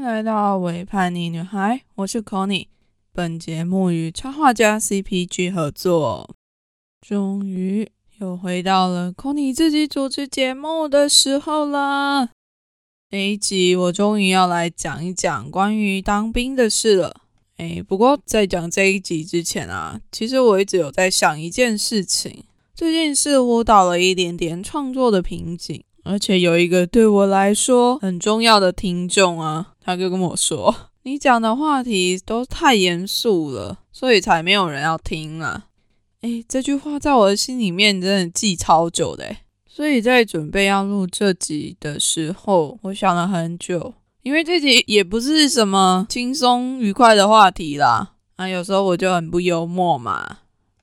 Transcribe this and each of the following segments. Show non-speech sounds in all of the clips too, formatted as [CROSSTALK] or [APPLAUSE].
迎来到伪叛逆女孩，我是 Conny。本节目与插画家 CPG 合作。终于又回到了 Conny 自己主持节目的时候啦！这一集我终于要来讲一讲关于当兵的事了。哎，不过在讲这一集之前啊，其实我一直有在想一件事情，最近似乎到了一点点创作的瓶颈。而且有一个对我来说很重要的听众啊，他就跟我说：“你讲的话题都太严肃了，所以才没有人要听啊。”哎，这句话在我的心里面真的记超久的。所以在准备要录这集的时候，我想了很久，因为这集也不是什么轻松愉快的话题啦。啊，有时候我就很不幽默嘛。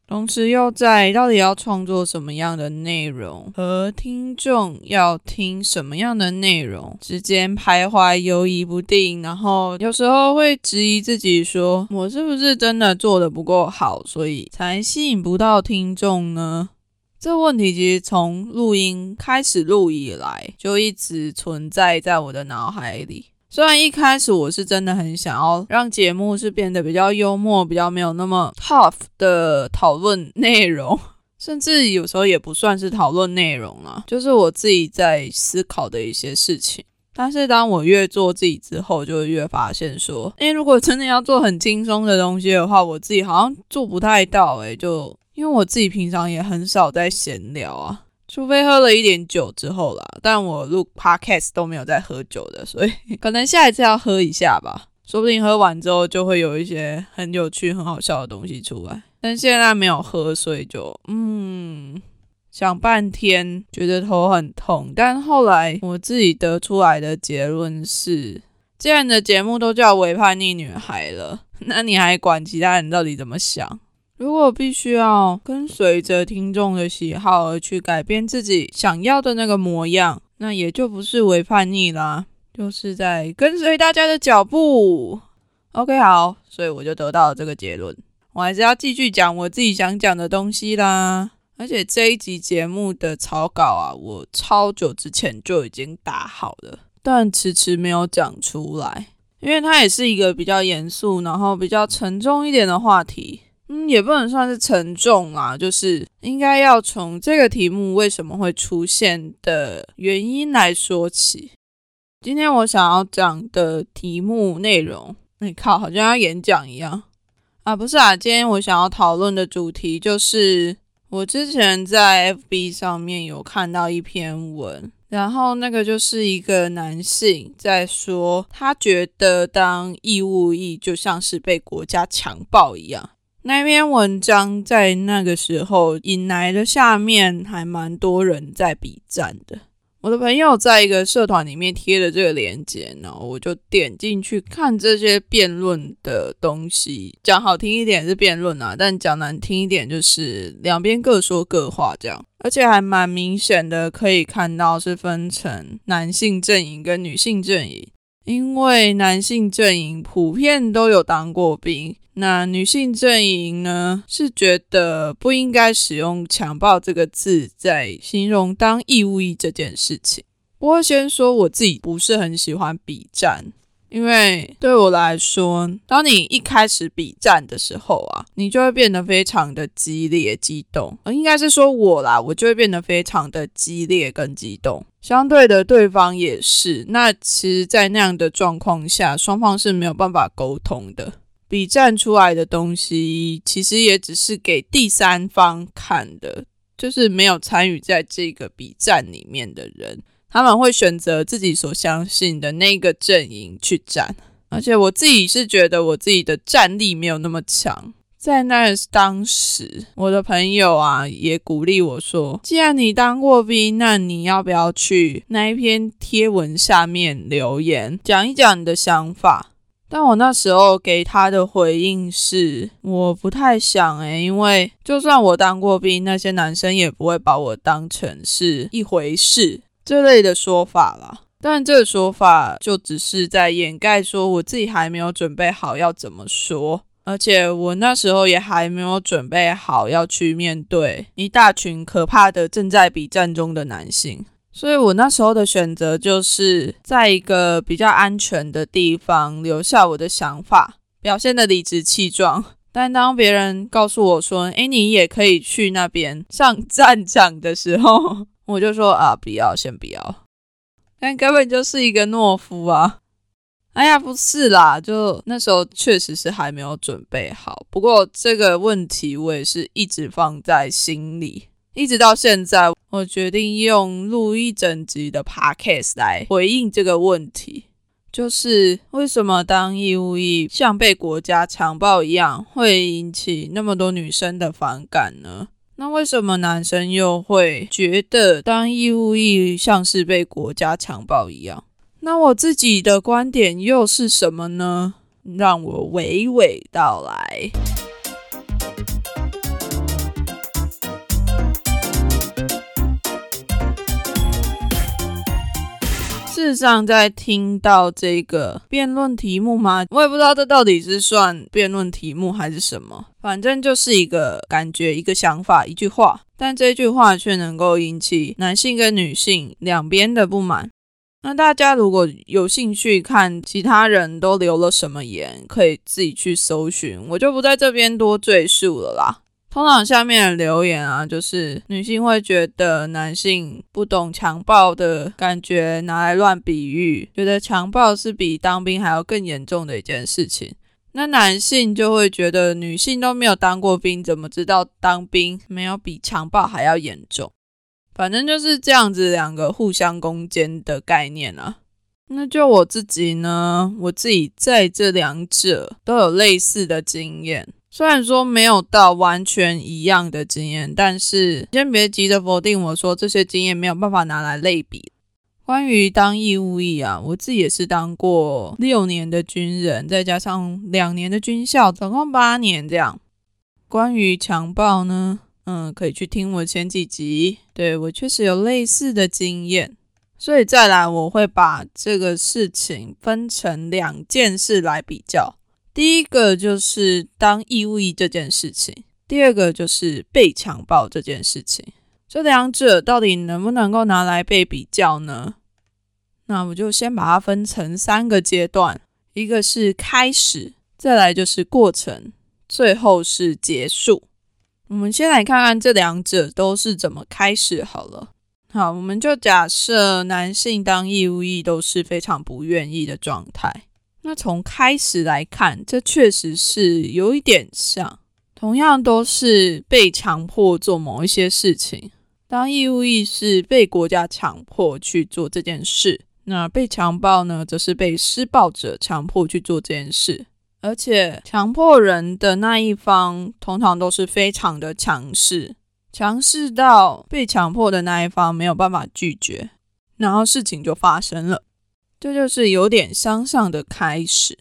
同时又在到底要创作什么样的内容和听众要听什么样的内容之间徘徊犹疑不定，然后有时候会质疑自己，说我是不是真的做的不够好，所以才吸引不到听众呢？这问题其实从录音开始录以来就一直存在在我的脑海里。虽然一开始我是真的很想要让节目是变得比较幽默，比较没有那么 tough 的讨论内容，[LAUGHS] 甚至有时候也不算是讨论内容啊，就是我自己在思考的一些事情。但是当我越做自己之后，就越发现说，诶，如果真的要做很轻松的东西的话，我自己好像做不太到。诶，就因为我自己平常也很少在闲聊啊。除非喝了一点酒之后啦，但我录 podcast 都没有在喝酒的，所以 [LAUGHS] 可能下一次要喝一下吧。说不定喝完之后就会有一些很有趣、很好笑的东西出来。但现在没有喝，所以就嗯想半天，觉得头很痛。但后来我自己得出来的结论是，既然的节目都叫《伪叛逆女孩》了，[LAUGHS] 那你还管其他人到底怎么想？如果必须要跟随着听众的喜好而去改变自己想要的那个模样，那也就不是违叛逆啦，就是在跟随大家的脚步。OK，好，所以我就得到了这个结论。我还是要继续讲我自己想讲的东西啦。而且这一集节目的草稿啊，我超久之前就已经打好了，但迟迟没有讲出来，因为它也是一个比较严肃，然后比较沉重一点的话题。嗯，也不能算是沉重啦，就是应该要从这个题目为什么会出现的原因来说起。今天我想要讲的题目内容，你靠，好像要演讲一样啊！不是啊，今天我想要讨论的主题就是我之前在 FB 上面有看到一篇文，然后那个就是一个男性在说，他觉得当义务役就像是被国家强暴一样。那篇文章在那个时候引来的下面还蛮多人在比赞的。我的朋友在一个社团里面贴了这个链接，然后我就点进去看这些辩论的东西。讲好听一点是辩论啊，但讲难听一点就是两边各说各话这样。而且还蛮明显的，可以看到是分成男性阵营跟女性阵营，因为男性阵营普遍都有当过兵。那女性阵营呢，是觉得不应该使用“强暴”这个字在形容当义务役这件事情。不过先说我自己不是很喜欢比战，因为对我来说，当你一开始比战的时候啊，你就会变得非常的激烈、激动。呃应该是说我啦，我就会变得非常的激烈跟激动。相对的，对方也是。那其实，在那样的状况下，双方是没有办法沟通的。比战出来的东西，其实也只是给第三方看的，就是没有参与在这个比战里面的人，他们会选择自己所相信的那个阵营去战。而且我自己是觉得我自己的战力没有那么强，在那当时，我的朋友啊也鼓励我说，既然你当过兵，那你要不要去那一篇贴文下面留言，讲一讲你的想法？但我那时候给他的回应是，我不太想诶，因为就算我当过兵，那些男生也不会把我当成是一回事这类的说法啦。但这个说法就只是在掩盖说我自己还没有准备好要怎么说，而且我那时候也还没有准备好要去面对一大群可怕的正在比战中的男性。所以我那时候的选择就是在一个比较安全的地方留下我的想法，表现的理直气壮。[LAUGHS] 但当别人告诉我说：“哎，你也可以去那边上战场的时候，[LAUGHS] 我就说啊，不要，先不要。”但根本就是一个懦夫啊！哎呀，不是啦，就那时候确实是还没有准备好。不过这个问题我也是一直放在心里。一直到现在，我决定用录一整集的 podcast 来回应这个问题，就是为什么当义务役像被国家强暴一样，会引起那么多女生的反感呢？那为什么男生又会觉得当义务役像是被国家强暴一样？那我自己的观点又是什么呢？让我娓娓道来。事实上，在听到这个辩论题目吗？我也不知道这到底是算辩论题目还是什么，反正就是一个感觉、一个想法、一句话，但这句话却能够引起男性跟女性两边的不满。那大家如果有兴趣看其他人都留了什么言，可以自己去搜寻，我就不在这边多赘述了啦。通常下面的留言啊，就是女性会觉得男性不懂强暴的感觉，拿来乱比喻，觉得强暴是比当兵还要更严重的一件事情。那男性就会觉得女性都没有当过兵，怎么知道当兵没有比强暴还要严重？反正就是这样子，两个互相攻坚的概念啊。那就我自己呢，我自己在这两者都有类似的经验。虽然说没有到完全一样的经验，但是先别急着否定我说这些经验没有办法拿来类比。关于当义务役啊，我自己也是当过六年的军人，再加上两年的军校，总共八年这样。关于强暴呢，嗯，可以去听我前几集，对我确实有类似的经验。所以再来，我会把这个事情分成两件事来比较。第一个就是当义务役这件事情，第二个就是被强暴这件事情，这两者到底能不能够拿来被比较呢？那我就先把它分成三个阶段，一个是开始，再来就是过程，最后是结束。我们先来看看这两者都是怎么开始好了。好，我们就假设男性当义务役都是非常不愿意的状态。那从开始来看，这确实是有一点像，同样都是被强迫做某一些事情。当义务役是被国家强迫去做这件事，那被强暴呢，则是被施暴者强迫去做这件事。而且强迫人的那一方，通常都是非常的强势，强势到被强迫的那一方没有办法拒绝，然后事情就发生了。这就是有点相像的开始。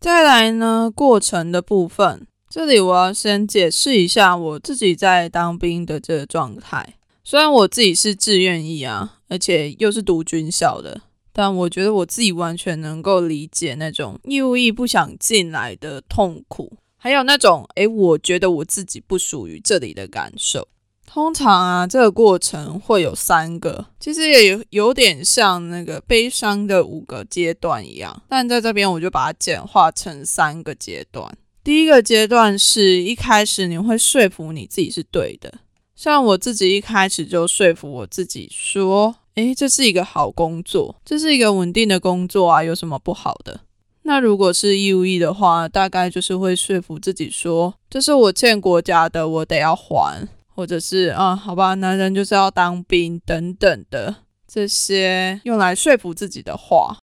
再来呢，过程的部分，这里我要先解释一下我自己在当兵的这个状态。虽然我自己是自愿意啊，而且又是读军校的，但我觉得我自己完全能够理解那种义务役不想进来的痛苦，还有那种诶，我觉得我自己不属于这里的感受。通常啊，这个过程会有三个，其实也有有点像那个悲伤的五个阶段一样，但在这边我就把它简化成三个阶段。第一个阶段是一开始你会说服你自己是对的，像我自己一开始就说服我自己说，诶，这是一个好工作，这是一个稳定的工作啊，有什么不好的？那如果是义务役的话，大概就是会说服自己说，这是我欠国家的，我得要还。或者是啊，好吧，男人就是要当兵等等的这些用来说服自己的话，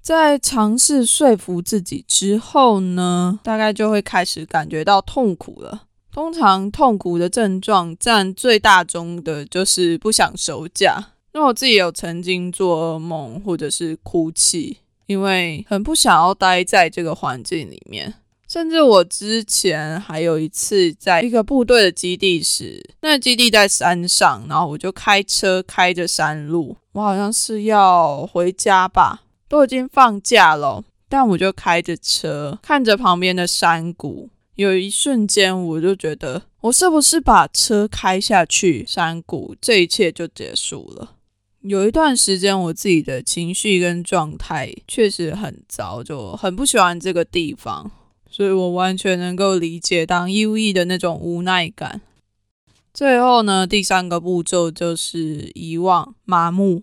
在尝试说服自己之后呢，大概就会开始感觉到痛苦了。通常痛苦的症状占最大中的就是不想休假。那我自己有曾经做噩梦，或者是哭泣，因为很不想要待在这个环境里面。甚至我之前还有一次在一个部队的基地时，那基地在山上，然后我就开车开着山路，我好像是要回家吧，都已经放假了，但我就开着车看着旁边的山谷，有一瞬间我就觉得，我是不是把车开下去山谷，这一切就结束了？有一段时间，我自己的情绪跟状态确实很糟，就很不喜欢这个地方，所以我完全能够理解当 U E 的那种无奈感。最后呢，第三个步骤就是遗忘、麻木，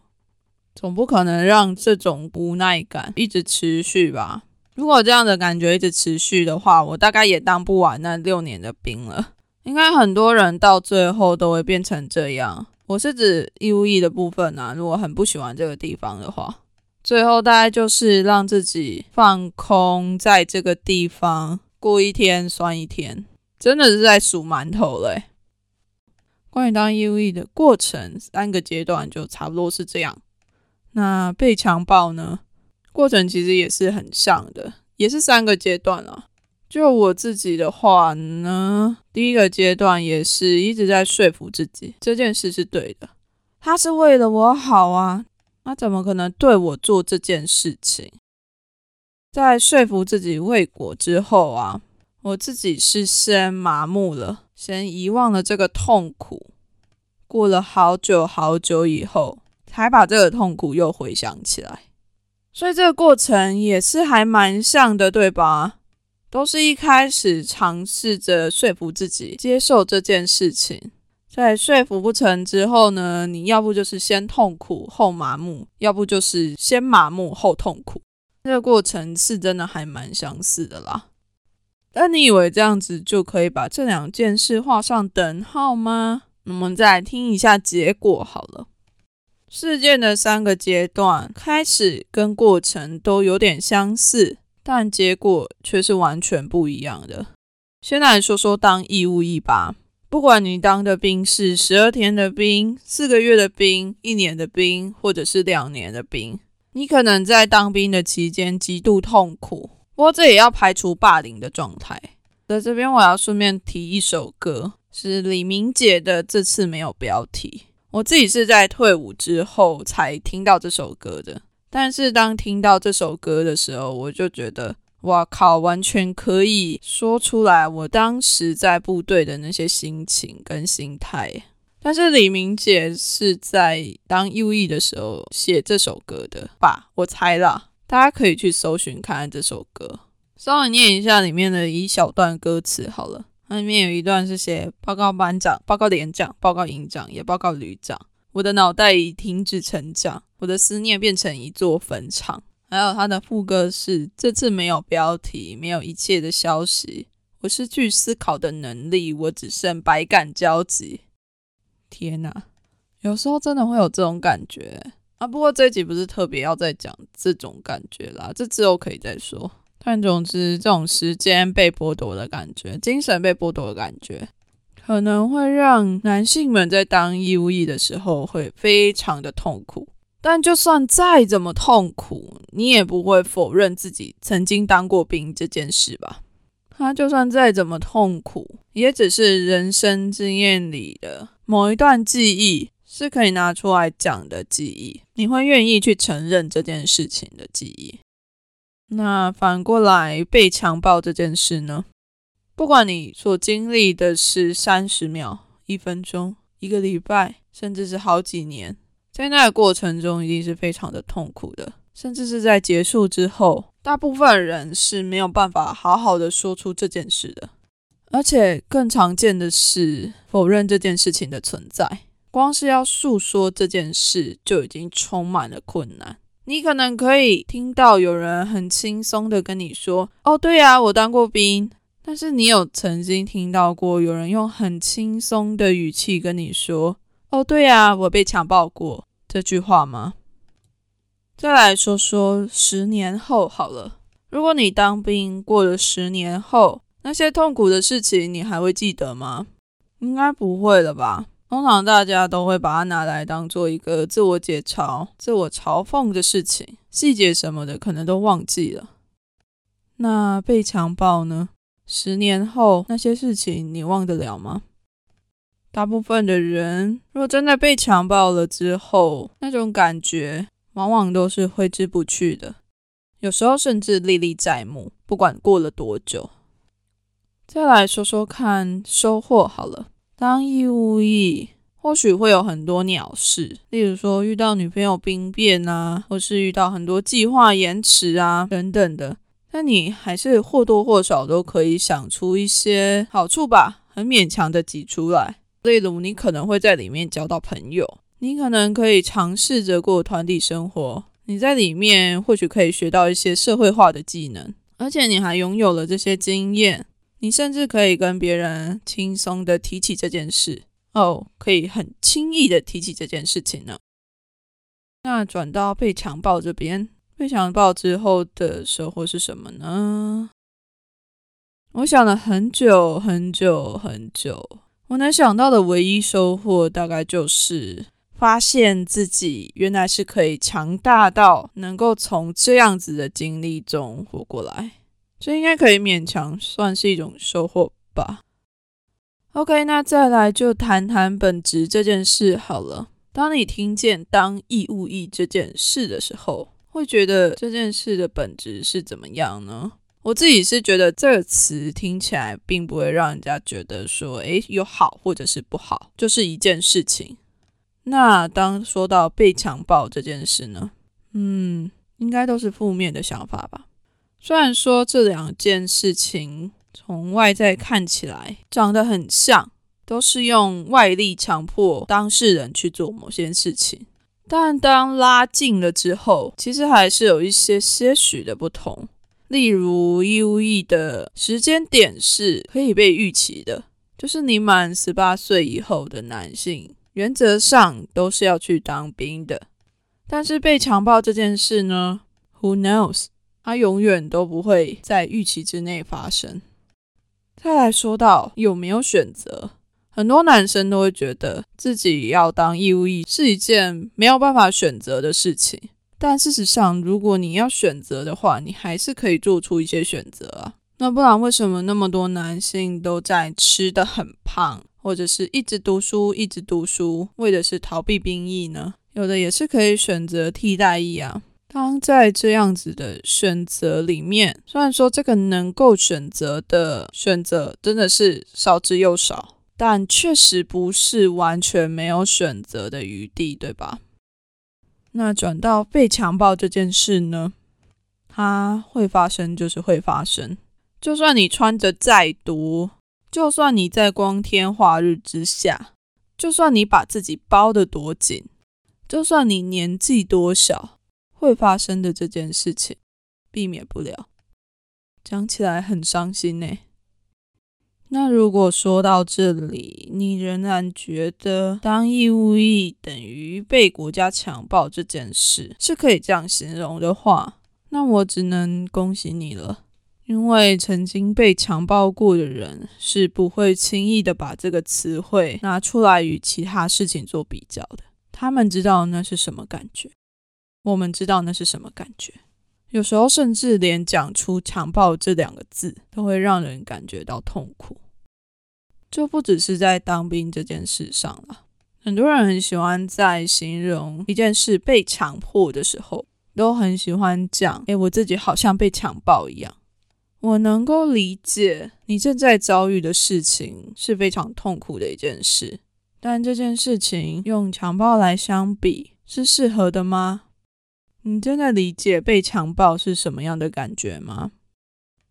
总不可能让这种无奈感一直持续吧？如果这样的感觉一直持续的话，我大概也当不完那六年的兵了。应该很多人到最后都会变成这样。我是指义务役的部分啊，如果很不喜欢这个地方的话，最后大概就是让自己放空在这个地方，过一天算一天，真的是在数馒头嘞。关于当义务役的过程，三个阶段就差不多是这样。那被强暴呢？过程其实也是很像的，也是三个阶段啊。就我自己的话呢，第一个阶段也是一直在说服自己这件事是对的，他是为了我好啊，他怎么可能对我做这件事情？在说服自己未果之后啊，我自己是先麻木了，先遗忘了这个痛苦，过了好久好久以后，才把这个痛苦又回想起来，所以这个过程也是还蛮像的，对吧？都是一开始尝试着说服自己接受这件事情，在说服不成之后呢，你要不就是先痛苦后麻木，要不就是先麻木后痛苦。这个过程是真的还蛮相似的啦。但你以为这样子就可以把这两件事画上等号吗？我们再来听一下结果好了。事件的三个阶段，开始跟过程都有点相似。但结果却是完全不一样的。先来说说当义务役吧，不管你当的兵是十二天的兵、四个月的兵、一年的兵，或者是两年的兵，你可能在当兵的期间极度痛苦。不过这也要排除霸凌的状态。在这边我要顺便提一首歌，是李明姐的《这次没有标题》。我自己是在退伍之后才听到这首歌的。但是当听到这首歌的时候，我就觉得，哇靠，完全可以说出来我当时在部队的那些心情跟心态。但是李明姐是在当 U E 的时候写这首歌的吧？我猜啦，大家可以去搜寻看看这首歌，稍微念一下里面的一小段歌词好了。它里面有一段是写：报告班长，报告连长，报告营长，也报告旅长。我的脑袋已停止成长，我的思念变成一座坟场。还有他的副歌是：这次没有标题，没有一切的消息，我失去思考的能力，我只剩百感交集。天哪，有时候真的会有这种感觉啊！不过这集不是特别要再讲这种感觉啦，这之后可以再说。但总之，这种时间被剥夺的感觉，精神被剥夺的感觉。可能会让男性们在当义务役的时候会非常的痛苦，但就算再怎么痛苦，你也不会否认自己曾经当过兵这件事吧？他就算再怎么痛苦，也只是人生经验里的某一段记忆，是可以拿出来讲的记忆。你会愿意去承认这件事情的记忆？那反过来被强暴这件事呢？不管你所经历的是三十秒、一分钟、一个礼拜，甚至是好几年，在那个过程中一定是非常的痛苦的，甚至是在结束之后，大部分人是没有办法好好的说出这件事的，而且更常见的是否认这件事情的存在。光是要诉说这件事就已经充满了困难。你可能可以听到有人很轻松的跟你说：“哦，对呀，我当过兵。”但是你有曾经听到过有人用很轻松的语气跟你说：“哦，对呀，我被强暴过。”这句话吗？再来说说十年后好了。如果你当兵过了十年后，那些痛苦的事情你还会记得吗？应该不会了吧。通常大家都会把它拿来当做一个自我解嘲、自我嘲讽的事情，细节什么的可能都忘记了。那被强暴呢？十年后那些事情你忘得了吗？大部分的人若真的被强暴了之后，那种感觉往往都是挥之不去的，有时候甚至历历在目。不管过了多久，再来说说看收获好了。当义务役，或许会有很多鸟事，例如说遇到女朋友兵变啊，或是遇到很多计划延迟啊等等的。但你还是或多或少都可以想出一些好处吧，很勉强的挤出来。例如，你可能会在里面交到朋友，你可能可以尝试着过团体生活，你在里面或许可以学到一些社会化的技能，而且你还拥有了这些经验，你甚至可以跟别人轻松的提起这件事。哦，可以很轻易的提起这件事情呢。那转到被强暴这边，被强暴之后的收获是什么呢？我想了很久很久很久，我能想到的唯一收获，大概就是发现自己原来是可以强大到能够从这样子的经历中活过来。这应该可以勉强算是一种收获吧。OK，那再来就谈谈本职这件事好了。当你听见当义务役这件事的时候，会觉得这件事的本质是怎么样呢？我自己是觉得这个词听起来并不会让人家觉得说，诶，有好或者是不好，就是一件事情。那当说到被强暴这件事呢？嗯，应该都是负面的想法吧。虽然说这两件事情。从外在看起来长得很像，都是用外力强迫当事人去做某些事情，但当拉近了之后，其实还是有一些些许的不同。例如义务役的时间点是可以被预期的，就是你满十八岁以后的男性，原则上都是要去当兵的。但是被强暴这件事呢？Who knows？它永远都不会在预期之内发生。再来说到有没有选择，很多男生都会觉得自己要当义务役是一件没有办法选择的事情。但事实上，如果你要选择的话，你还是可以做出一些选择啊。那不然为什么那么多男性都在吃的很胖，或者是一直读书一直读书，为的是逃避兵役呢？有的也是可以选择替代役啊。当在这样子的选择里面，虽然说这个能够选择的选择真的是少之又少，但确实不是完全没有选择的余地，对吧？那转到被强暴这件事呢，它会发生就是会发生，就算你穿着再多，就算你在光天化日之下，就算你把自己包得多紧，就算你年纪多小。会发生的这件事情，避免不了。讲起来很伤心呢。那如果说到这里，你仍然觉得当义务役等于被国家强暴这件事是可以这样形容的话，那我只能恭喜你了。因为曾经被强暴过的人是不会轻易的把这个词汇拿出来与其他事情做比较的。他们知道那是什么感觉。我们知道那是什么感觉，有时候甚至连讲出“强暴”这两个字都会让人感觉到痛苦。就不只是在当兵这件事上了，很多人很喜欢在形容一件事被强迫的时候，都很喜欢讲：“诶，我自己好像被强暴一样。”我能够理解你正在遭遇的事情是非常痛苦的一件事，但这件事情用强暴来相比是适合的吗？你真的理解被强暴是什么样的感觉吗？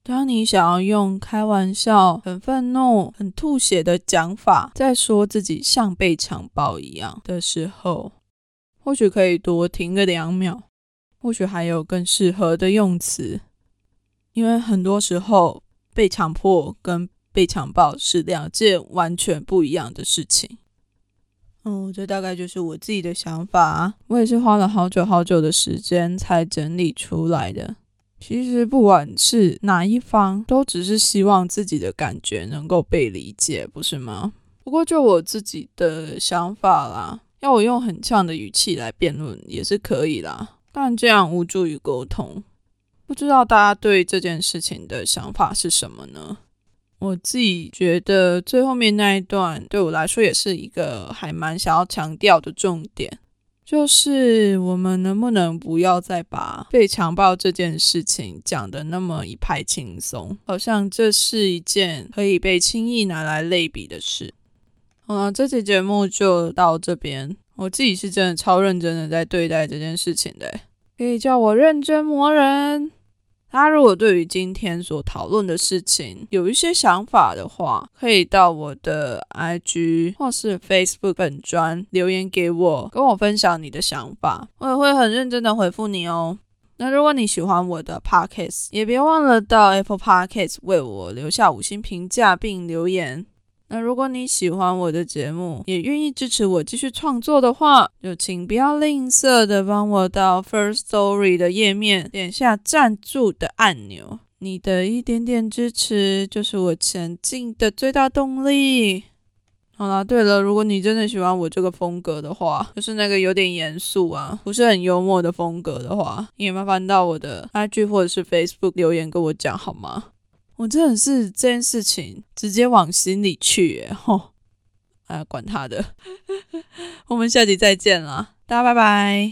当你想要用开玩笑、很愤怒、很吐血的讲法在说自己像被强暴一样的时候，或许可以多停个两秒，或许还有更适合的用词，因为很多时候被强迫跟被强暴是两件完全不一样的事情。哦，这大概就是我自己的想法。我也是花了好久好久的时间才整理出来的。其实不管是哪一方，都只是希望自己的感觉能够被理解，不是吗？不过就我自己的想法啦，要我用很呛的语气来辩论也是可以啦，但这样无助于沟通。不知道大家对这件事情的想法是什么呢？我自己觉得最后面那一段对我来说也是一个还蛮想要强调的重点，就是我们能不能不要再把被强暴这件事情讲的那么一派轻松，好像这是一件可以被轻易拿来类比的事。好了，这期节目就到这边。我自己是真的超认真的在对待这件事情的，可以叫我认真魔人。大家如果对于今天所讨论的事情有一些想法的话，可以到我的 IG 或是 Facebook 本专留言给我，跟我分享你的想法，我也会很认真的回复你哦。那如果你喜欢我的 Podcast，也别忘了到 Apple Podcast 为我留下五星评价并留言。那如果你喜欢我的节目，也愿意支持我继续创作的话，就请不要吝啬的帮我到 First Story 的页面点下赞助的按钮。你的一点点支持就是我前进的最大动力。好啦，对了，如果你真的喜欢我这个风格的话，就是那个有点严肃啊，不是很幽默的风格的话，也麻烦到我的 IG 或者是 Facebook 留言跟我讲好吗？我真的是这件事情直接往心里去，吼！哎，管他的，[LAUGHS] 我们下集再见啦，大家拜拜。